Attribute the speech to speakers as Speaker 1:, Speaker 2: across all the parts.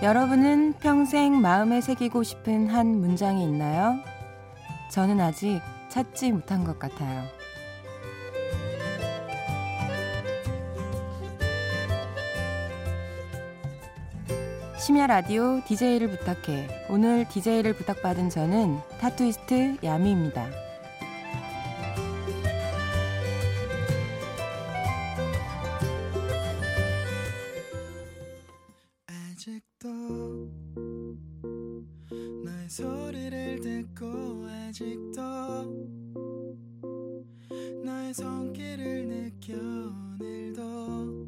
Speaker 1: 여러분은 평생 마음에 새기고 싶은 한 문장이 있나요? 저는 아직 찾지 못한 것 같아요. 심야 라디오 DJ를 부탁해. 오늘 DJ를 부탁받은 저는 타투이스트 야미입니다. 소리를 듣고 아직도 너의 손길을 느껴 오늘도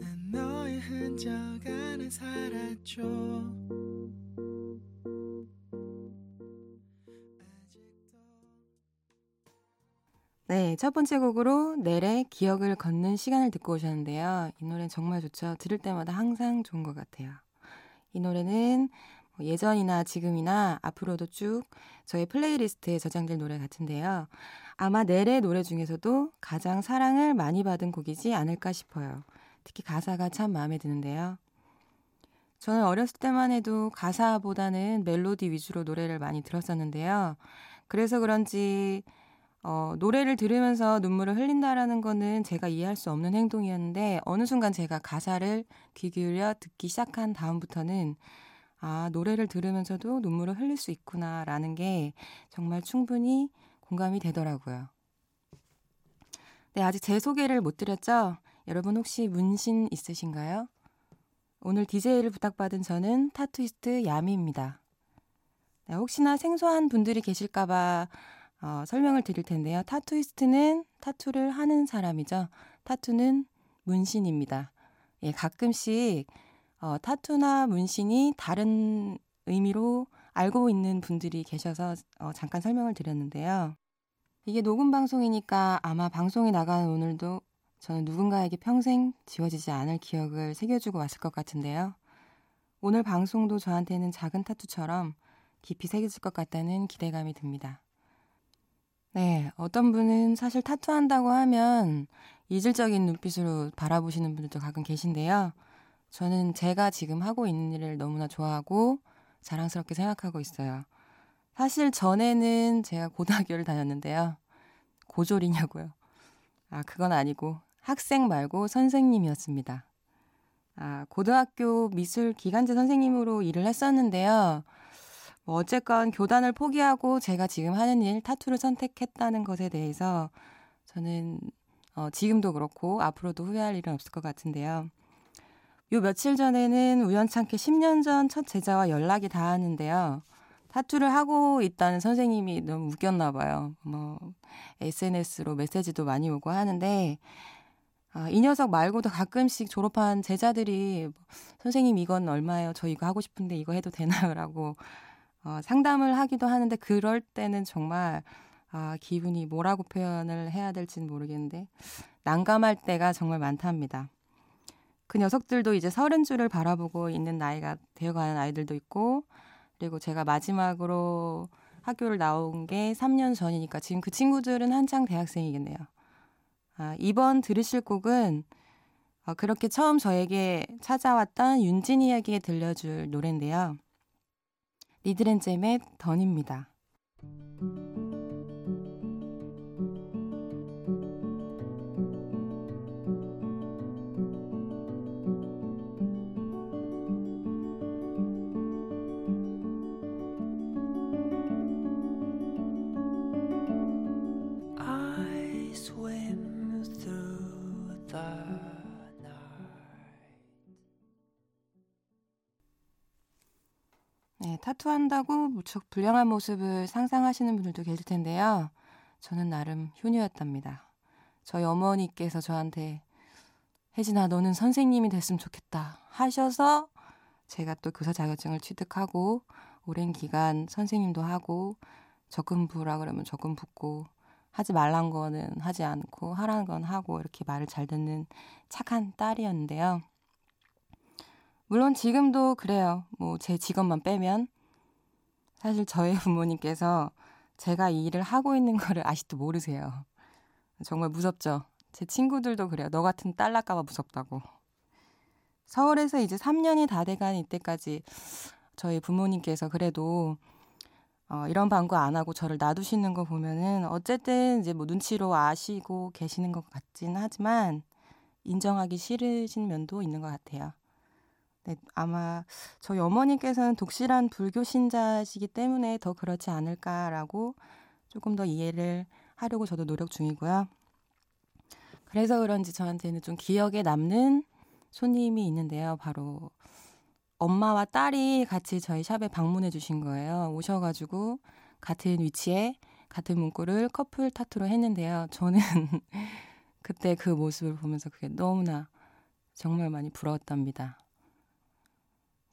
Speaker 1: 난 너의 흔적 안에 살았죠 네, 첫 번째 곡으로 넬의 기억을 걷는 시간을 듣고 오셨는데요. 이 노래는 정말 좋죠. 들을 때마다 항상 좋은 것 같아요. 이 노래는 뭐 예전이나 지금이나 앞으로도 쭉 저의 playlist에 저장될 노래 같은데요. 아마 넬의 노래 중에서도 가장 사랑을 많이 받은 곡이지 않을까 싶어요. 특히 가사가 참 마음에 드는데요. 저는 어렸을 때만 해도 가사보다는 멜로디 위주로 노래를 많이 들었었는데요. 그래서 그런지 어, 노래를 들으면서 눈물을 흘린다라는 거는 제가 이해할 수 없는 행동이었는데 어느 순간 제가 가사를 귀 기울여 듣기 시작한 다음부터는 아, 노래를 들으면서도 눈물을 흘릴 수 있구나라는 게 정말 충분히 공감이 되더라고요. 네, 아직 제 소개를 못 드렸죠? 여러분 혹시 문신 있으신가요? 오늘 DJ를 부탁받은 저는 타투이스트 야미입니다. 네, 혹시나 생소한 분들이 계실까봐 어, 설명을 드릴 텐데요. 타투이스트는 타투를 하는 사람이죠. 타투는 문신입니다. 예, 가끔씩 어, 타투나 문신이 다른 의미로 알고 있는 분들이 계셔서 어, 잠깐 설명을 드렸는데요. 이게 녹음 방송이니까 아마 방송이 나가는 오늘도 저는 누군가에게 평생 지워지지 않을 기억을 새겨주고 왔을 것 같은데요. 오늘 방송도 저한테는 작은 타투처럼 깊이 새겨질 것 같다는 기대감이 듭니다. 네, 어떤 분은 사실 타투한다고 하면 이질적인 눈빛으로 바라보시는 분들도 가끔 계신데요. 저는 제가 지금 하고 있는 일을 너무나 좋아하고 자랑스럽게 생각하고 있어요. 사실 전에는 제가 고등학교를 다녔는데요. 고졸이냐고요. 아, 그건 아니고 학생 말고 선생님이었습니다. 아, 고등학교 미술 기간제 선생님으로 일을 했었는데요. 뭐 어쨌건 교단을 포기하고 제가 지금 하는 일 타투를 선택했다는 것에 대해서 저는 어, 지금도 그렇고 앞으로도 후회할 일은 없을 것 같은데요. 요 며칠 전에는 우연찮게 10년 전 첫 제자와 연락이 닿았는데요. 타투를 하고 있다는 선생님이 너무 웃겼나 봐요. 뭐 SNS로 메시지도 많이 오고 하는데 아, 이 녀석 말고도 가끔씩 졸업한 제자들이 선생님 이건 얼마예요? 저 이거 하고 싶은데 이거 해도 되나요? 라고 어, 상담을 하기도 하는데 그럴 때는 정말 아, 기분이 뭐라고 표현을 해야 될지는 모르겠는데 난감할 때가 정말 많답니다. 그 녀석들도 이제 서른 줄을 바라보고 있는 나이가 되어가는 아이들도 있고 그리고 제가 마지막으로 학교를 나온 게 3년 전이니까 지금 그 친구들은 한창 대학생이겠네요. 아, 이번 들으실 곡은 어, 그렇게 처음 저에게 찾아왔던 윤진 이야기에 들려줄 노래인데요. 리드렌잼의 던입니다. 타투한다고 무척 불량한 모습을 상상하시는 분들도 계실 텐데요. 저는 나름 효녀였답니다. 저희 어머니께서 저한테 혜진아 너는 선생님이 됐으면 좋겠다 하셔서 제가 또 교사 자격증을 취득하고 오랜 기간 선생님도 하고 적금 부라 그러면 적금 붓고 하지 말란 거는 하지 않고 하라는 건 하고 이렇게 말을 잘 듣는 착한 딸이었는데요. 물론 지금도 그래요. 뭐 제 직업만 빼면 사실 저희 부모님께서 제가 이 일을 하고 있는 거를 아직도 모르세요. 정말 무섭죠. 제 친구들도 그래요. 너 같은 딸 날까봐 무섭다고. 서울에서 이제 3년이 다 돼간 이때까지 저희 부모님께서 그래도 어, 이런 방구 안 하고 저를 놔두시는 거 보면은 어쨌든 이제 뭐 눈치로 아시고 계시는 것 같진 하지만 인정하기 싫으신 면도 있는 것 같아요. 네, 아마 저희 어머님께서는 독실한 불교 신자시기 때문에 더 그렇지 않을까라고 조금 더 이해를 하려고 저도 노력 중이고요. 그래서 그런지 저한테는 좀 기억에 남는 손님이 있는데요. 바로 엄마와 딸이 같이 저희 샵에 방문해 주신 거예요. 오셔가지고 같은 위치에 같은 문구를 커플 타투로 했는데요. 저는 그때 그 모습을 보면서 그게 너무나 정말 많이 부러웠답니다.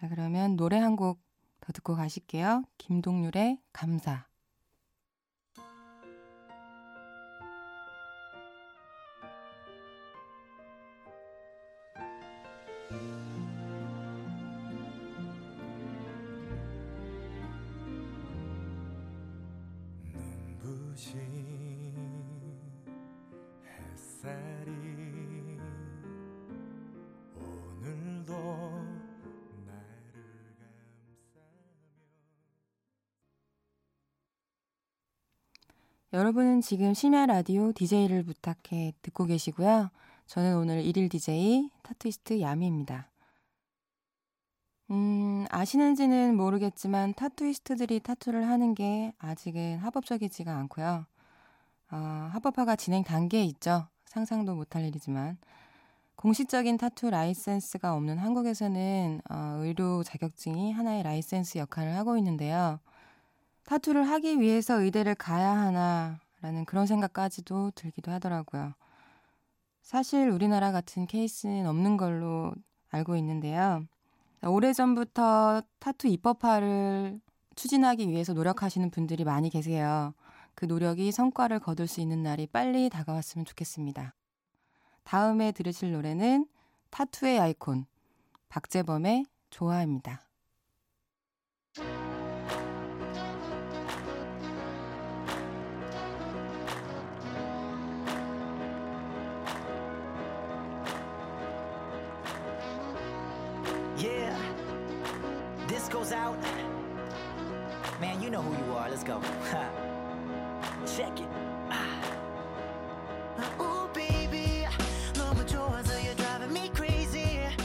Speaker 1: 자, 그러면 노래 한 곡 더 듣고 가실게요. 김동률의 감사. 여러분은 지금 심야 라디오 DJ를 부탁해 듣고 계시고요. 저는 오늘 1일 DJ 타투이스트 야미입니다. 음, 아시는지는 모르겠지만 타투이스트들이 타투를 하는 게 아직은 합법적이지가 않고요. 어, 합법화가 진행 단계에 있죠. 상상도 못할 일이지만. 공식적인 타투 라이센스가 없는 한국에서는 어, 의료 자격증이 하나의 라이센스 역할을 하고 있는데요. 타투를 하기 위해서 의대를 가야 하나 라는 그런 생각까지도 들기도 하더라고요. 사실 우리나라 같은 케이스는 없는 걸로 알고 있는데요. 오래전부터 타투 입법화를 추진하기 위해서 노력하시는 분들이 많이 계세요. 그 노력이 성과를 거둘 수 있는 날이 빨리 다가왔으면 좋겠습니다. 다음에 들으실 노래는 타투의 아이콘, 박재범의 좋아입니다. Go. Check it. Ooh, baby. 너무 좋아서 you're driving me crazy. 네.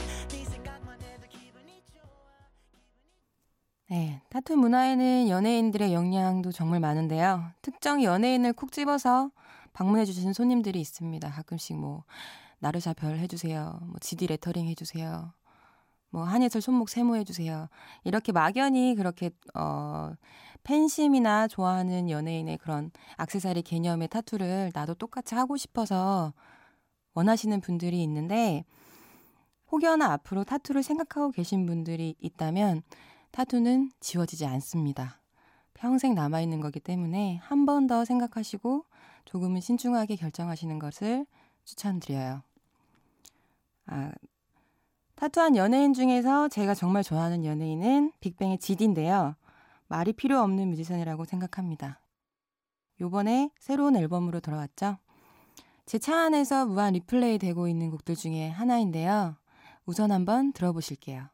Speaker 1: 네, 타투 문화에는 연예인들의 영향도 정말 많은데요. 특정 연예인을 콕 집어서 방문해 주시는 손님들이 있습니다. 가끔씩 뭐 나르샤 별 해주세요. 뭐 GD 레터링 해주세요. 뭐 한예슬 손목 세모 해 주세요. 이렇게 막연히 그렇게 어 팬심이나 좋아하는 연예인의 그런 악세사리 개념의 타투를 나도 똑같이 하고 싶어서 원하시는 분들이 있는데 혹여나 앞으로 타투를 생각하고 계신 분들이 있다면 타투는 지워지지 않습니다. 평생 남아있는 거기 때문에 한 번 더 생각하시고 조금은 신중하게 결정하시는 것을 추천드려요. 아, 타투한 연예인 중에서 제가 정말 좋아하는 연예인은 빅뱅의 지디인데요. 말이 필요 없는 뮤지션이라고 생각합니다. 요번에 새로운 앨범으로 돌아왔죠. 제 차 안에서 무한 리플레이 되고 있는 곡들 중에 하나인데요. 우선 한번 들어보실게요.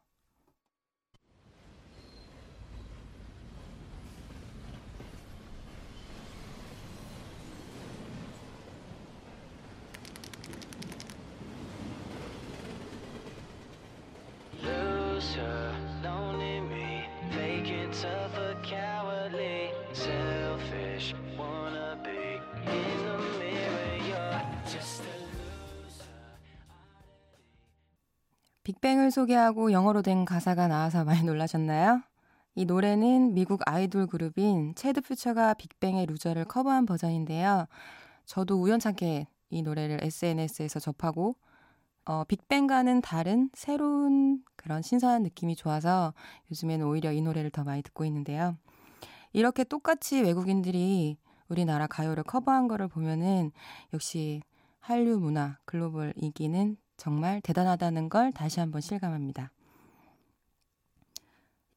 Speaker 1: 빅뱅을 소개하고 영어로 된 가사가 나와서 많이 놀라셨나요? 이 노래는 미국 아이돌 그룹인 체드 퓨처가 빅뱅의 Loser를 cover한 버전인데요. 저도 우연찮게 이 노래를 SNS에서 접하고 어, 빅뱅과는 다른 새로운 그런 신선한 느낌이 좋아서 요즘에는 오히려 이 노래를 더 많이 듣고 있는데요. 이렇게 똑같이 외국인들이 우리나라 가요를 cover한 거를 보면은 역시 한류 문화 글로벌 인기는 정말 대단하다는 걸 다시 한번 실감합니다.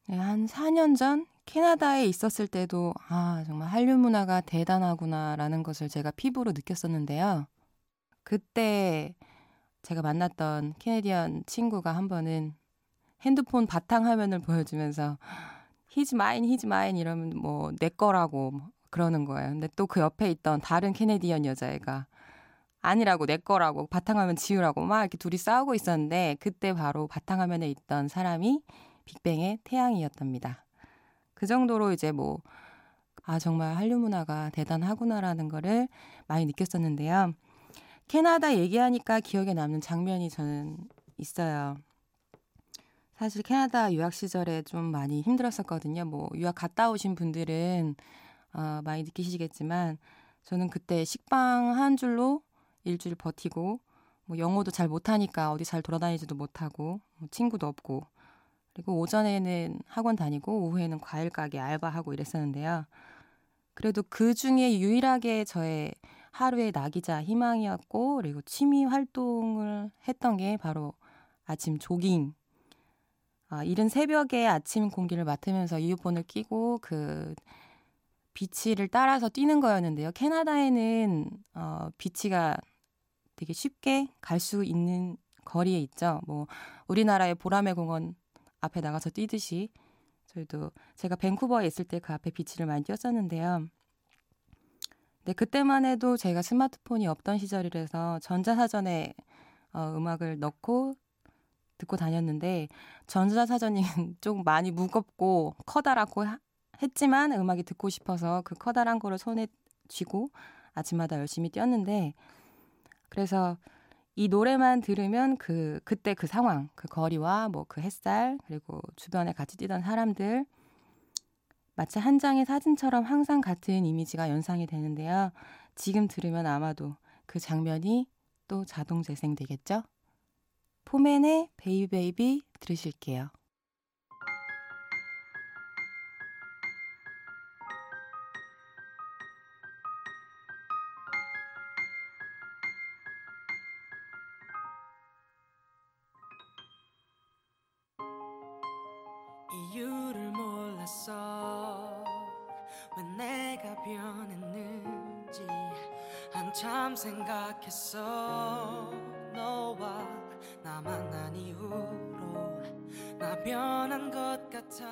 Speaker 1: 네, 한 4년 전 캐나다에 있었을 때도 아, 정말 한류 문화가 대단하구나라는 것을 제가 피부로 느꼈었는데요. 그때 제가 만났던 Canadian 친구가 한 번은 핸드폰 바탕 화면을 보여주면서 he's mine he's mine 이러면 뭐 내 거라고 뭐 그러는 거예요. 근데 또 그 옆에 있던 다른 Canadian 여자애가 아니라고 내 거라고 바탕화면 지우라고 막 이렇게 둘이 싸우고 있었는데 그때 바로 바탕화면에 있던 사람이 빅뱅의 태양이었답니다. 그 정도로 이제 뭐 아, 정말 한류 문화가 대단하구나라는 거를 많이 느꼈었는데요. 캐나다 얘기하니까 기억에 남는 장면이 저는 있어요. 사실 캐나다 유학 시절에 좀 많이 힘들었었거든요. 뭐 유학 갔다 오신 분들은 어, 많이 느끼시겠지만 저는 그때 식빵 한 줄로 일주일 버티고 뭐 영어도 잘 못하니까 어디 잘 돌아다니지도 못하고 뭐 친구도 없고 그리고 오전에는 학원 다니고 오후에는 과일 가게 알바하고 이랬었는데요. 그래도 그 중에 유일하게 저의 하루의 낙이자 희망이었고 그리고 취미 활동을 했던 게 바로 아침 조깅. 아, 이른 새벽에 아침 공기를 맡으면서 이어폰을 끼고 그 비치를 따라서 뛰는 거였는데요. 캐나다에는 어, 비치가 되게 쉽게 갈 수 있는 거리에 있죠. 뭐 우리나라의 보라매 공원 앞에 나가서 뛰듯이 저희도 제가 밴쿠버에 있을 때 그 앞에 비치를 많이 뛰었었는데요. 네, 그때만 해도 제가 스마트폰이 없던 시절이라서 전자사전에 어, 음악을 넣고 듣고 다녔는데 전자사전이 좀 많이 무겁고 커다랗고 하, 했지만 음악이 듣고 싶어서 그 커다란 거를 손에 쥐고 아침마다 열심히 뛰었는데 그래서 이 노래만 들으면 그 그때 그 상황, 그 거리와 뭐 그 햇살 그리고 주변에 같이 뛰던 사람들 마치 한 장의 사진처럼 항상 같은 이미지가 연상이 되는데요. 지금 들으면 아마도 그 장면이 또 자동 재생되겠죠? 포맨의 Baby Baby 들으실게요.
Speaker 2: 변했는지 한참 생각했어 너와 나 만난 이후로 나 변한 것 같아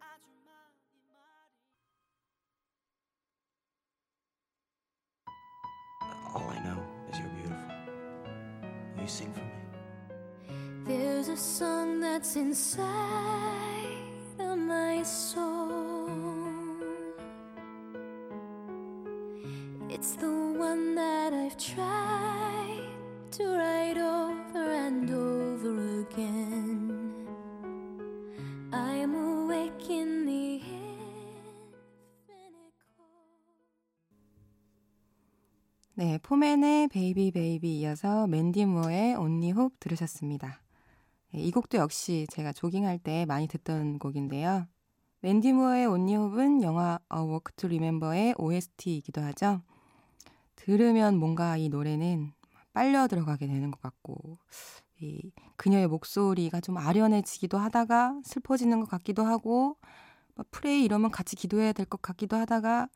Speaker 2: 아주 많이 말이
Speaker 3: All I know is you're beautiful. Will you sing for me?
Speaker 4: There's a song that's inside of my soul. It's the one that I've tried to write over and over again. I'm awake in the infinite cold.
Speaker 1: 네, 포맨의 베이비 베이비 이어서 맨디 무어의 온리 홉 들으셨습니다. 네, 이 곡도 역시 제가 조깅할 때 많이 듣던 곡인데요. 맨디 무어의 온리 홉은 영화 A Walk to Remember의 OST이기도 하죠. 들으면 뭔가 이 노래는 빨려 들어가게 되는 것 같고 이 그녀의 목소리가 좀 아련해지기도 하다가 슬퍼지는 것 같기도 하고 막 프레이 이러면 같이 기도해야 될 것 같기도 하다가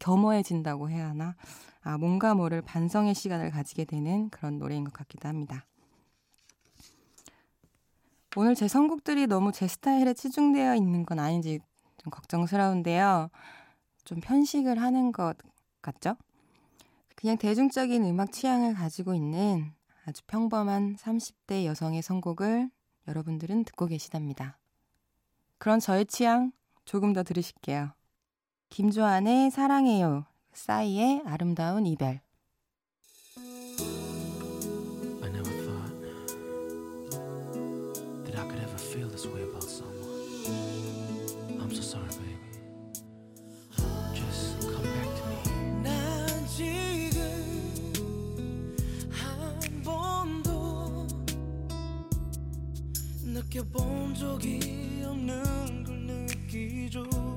Speaker 1: 겸허해진다고 해야 하나 아, 뭔가 모를 반성의 시간을 가지게 되는 그런 노래인 것 같기도 합니다. 오늘 제 선곡들이 너무 제 스타일에 치중되어 있는 건 아닌지 좀 걱정스러운데요. 좀 편식을 하는 것 같죠? 그냥 대중적인 음악 취향을 가지고 있는 아주 평범한 30대 여성의 선곡을 여러분들은 듣고 계시답니다. 그런 저의 취향 조금 더 들으실게요. 김조한의 사랑해요. 싸이의 아름다운 이별.
Speaker 2: 느껴본 적이 없는 걸 느끼죠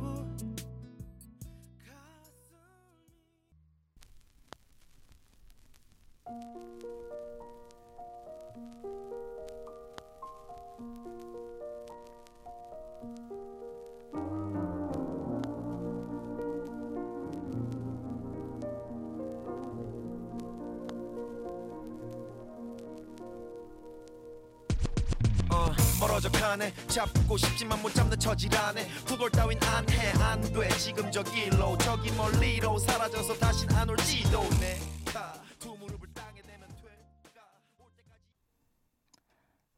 Speaker 5: 뾰족하네 잡고 싶지만 못 잡는 처지라네 후볼 따윈 안해 안 돼 지금 저 길로 저기 멀리로 사라져서 다신 안 올지도 내가 두 무릎을 땅에 대면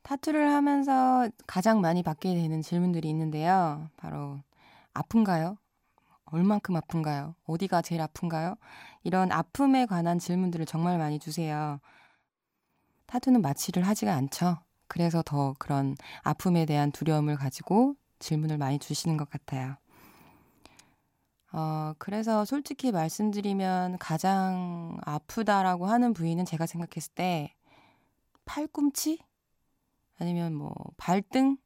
Speaker 1: 타투를 하면서 가장 많이 받게 되는 질문들이 있는데요. 바로 아픈가요? 얼만큼 아픈가요? 어디가 제일 아픈가요? 이런 아픔에 관한 질문들을 정말 많이 주세요. 타투는 마취를 하지가 않죠. 그래서 더 그런 아픔에 대한 두려움을 가지고 질문을 많이 주시는 것 같아요. 어, 그래서 솔직히 말씀드리면 가장 아프다라고 하는 부위는 제가 생각했을 때 팔꿈치? 아니면 뭐 발등?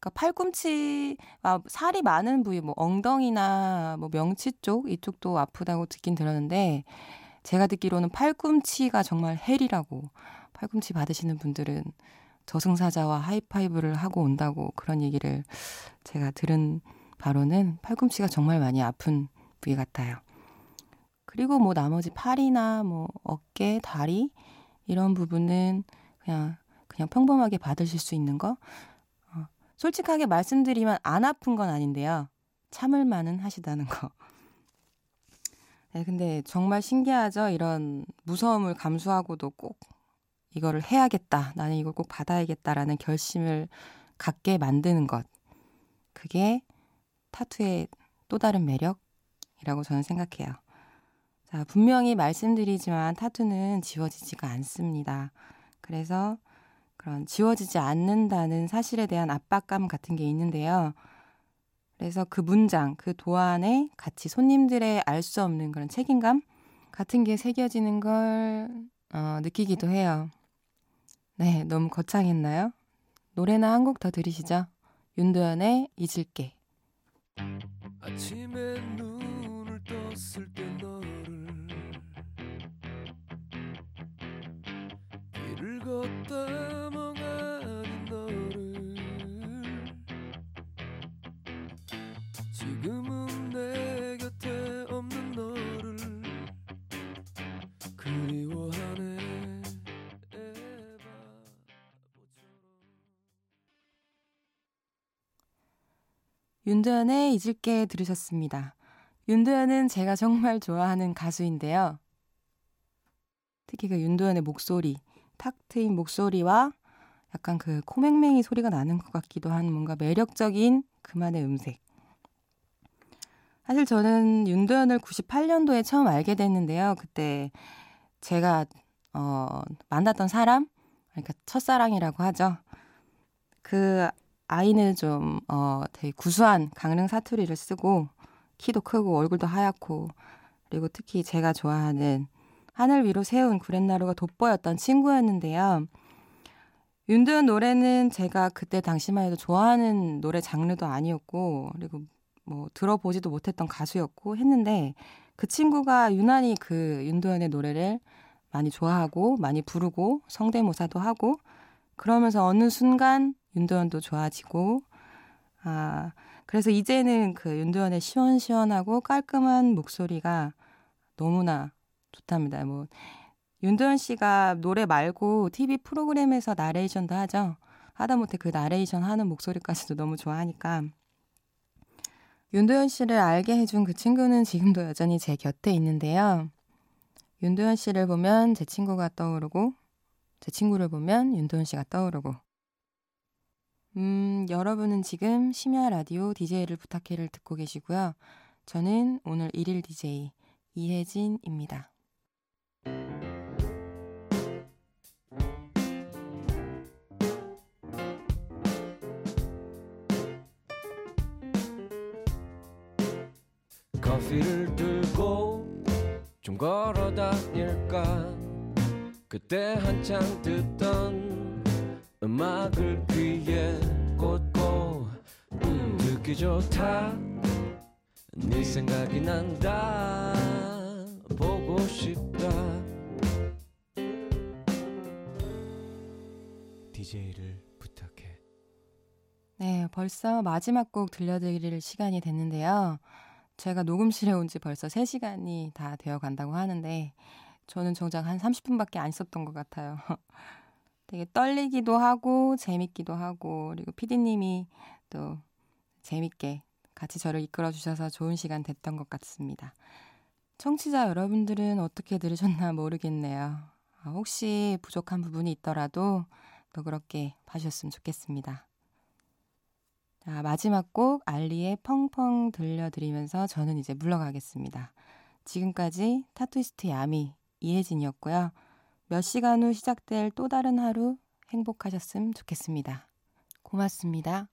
Speaker 1: 그러니까 팔꿈치 아, 살이 많은 부위 뭐 엉덩이나 뭐 명치 쪽 이쪽도 아프다고 듣긴 들었는데 제가 듣기로는 팔꿈치가 정말 헬이라고 팔꿈치 받으시는 분들은 저승사자와 하이파이브를 하고 온다고 그런 얘기를 제가 들은 바로는 팔꿈치가 정말 많이 아픈 부위 같아요. 그리고 뭐 나머지 팔이나 뭐 어깨, 다리 이런 부분은 그냥 그냥 평범하게 받으실 수 있는 거. 어, 솔직하게 말씀드리면 안 아픈 건 아닌데요. 참을 만은 하시다는 거. 네, 근데 정말 신기하죠. 이런 무서움을 감수하고도 꼭 이거를 해야겠다. 나는 이걸 꼭 받아야겠다라는 결심을 갖게 만드는 것. 그게 타투의 또 다른 매력이라고 저는 생각해요. 자, 분명히 말씀드리지만 타투는 지워지지가 않습니다. 그래서 그런 지워지지 않는다는 사실에 대한 압박감 같은 게 있는데요. 그래서 그 문장, 그 도안에 같이 손님들의 알 수 없는 그런 책임감 같은 게 새겨지는 걸 어, 느끼기도 해요. 네, 너무 거창했나요? 노래나 한 곡 더 들으시죠. 윤도현의 잊을게.
Speaker 2: 아침에 눈을 떴을 때 너를 길을 걷다
Speaker 1: 윤도현의 잊을게 들으셨습니다. 윤도현은 제가 정말 좋아하는 가수인데요. 특히 그 윤도현의 목소리, 탁 트인 목소리와 약간 그 코맹맹이 소리가 나는 것 같기도 한 뭔가 매력적인 그만의 음색. 사실 저는 윤도현을 98년도에 처음 알게 됐는데요. 그때 제가 어, 만났던 사람, 그러니까 첫사랑이라고 하죠. 그 아이는 좀 어, 되게 구수한 강릉 사투리를 쓰고 키도 크고 얼굴도 하얗고 그리고 특히 제가 좋아하는 하늘 위로 세운 구렛나루가 돋보였던 친구였는데요. 윤도현 노래는 제가 그때 당시만 해도 좋아하는 노래 장르도 아니었고 그리고 뭐 들어보지도 못했던 가수였고 했는데 그 친구가 유난히 그 윤도현의 노래를 많이 좋아하고 많이 부르고 성대모사도 하고 그러면서 어느 순간 윤도현도 좋아지고 아 그래서 이제는 그 윤도현의 시원시원하고 깔끔한 목소리가 너무나 좋답니다. 뭐 윤도현 씨가 노래 말고 TV 프로그램에서 나레이션도 하죠. 하다못해 그 나레이션 하는 목소리까지도 너무 좋아하니까 윤도현 씨를 알게 해준 그 친구는 지금도 여전히 제 곁에 있는데요. 윤도현 씨를 보면 제 친구가 떠오르고 제 친구를 보면 윤도현 씨가 떠오르고 음, 여러분은 지금 심야 라디오 DJ를 부탁해를 듣고 계시고요. 저는 오늘 1일 DJ 이혜진입니다.
Speaker 2: 커피를 들고 좀 걸어 다닐까 그때 한창 듣던 음악을 귀에 꽂고 음, 듣기 좋다 네 생각이 난다 보고 싶다 DJ를 부탁해
Speaker 1: 네, 벌써 마지막 곡 들려드릴 시간이 됐는데요. 제가 녹음실에 온 지 벌써 3시간이 다 되어 간다고 하는데, 저는 정작 한 30분밖에 안 있었던 것 같아요. 되게 떨리기도 하고 재밌기도 하고 그리고 피디님이 또 재밌게 같이 저를 이끌어 주셔서 좋은 시간 됐던 것 같습니다. 청취자 여러분들은 어떻게 들으셨나 모르겠네요. 아, 혹시 부족한 부분이 있더라도 또 그렇게 봐주셨으면 좋겠습니다. 자, 마지막 곡 알리의 펑펑 들려드리면서 저는 이제 물러가겠습니다. 지금까지 타투이스트 야미 이혜진이었고요. 몇 시간 후 시작될 또 다른 하루 행복하셨음 좋겠습니다. 고맙습니다.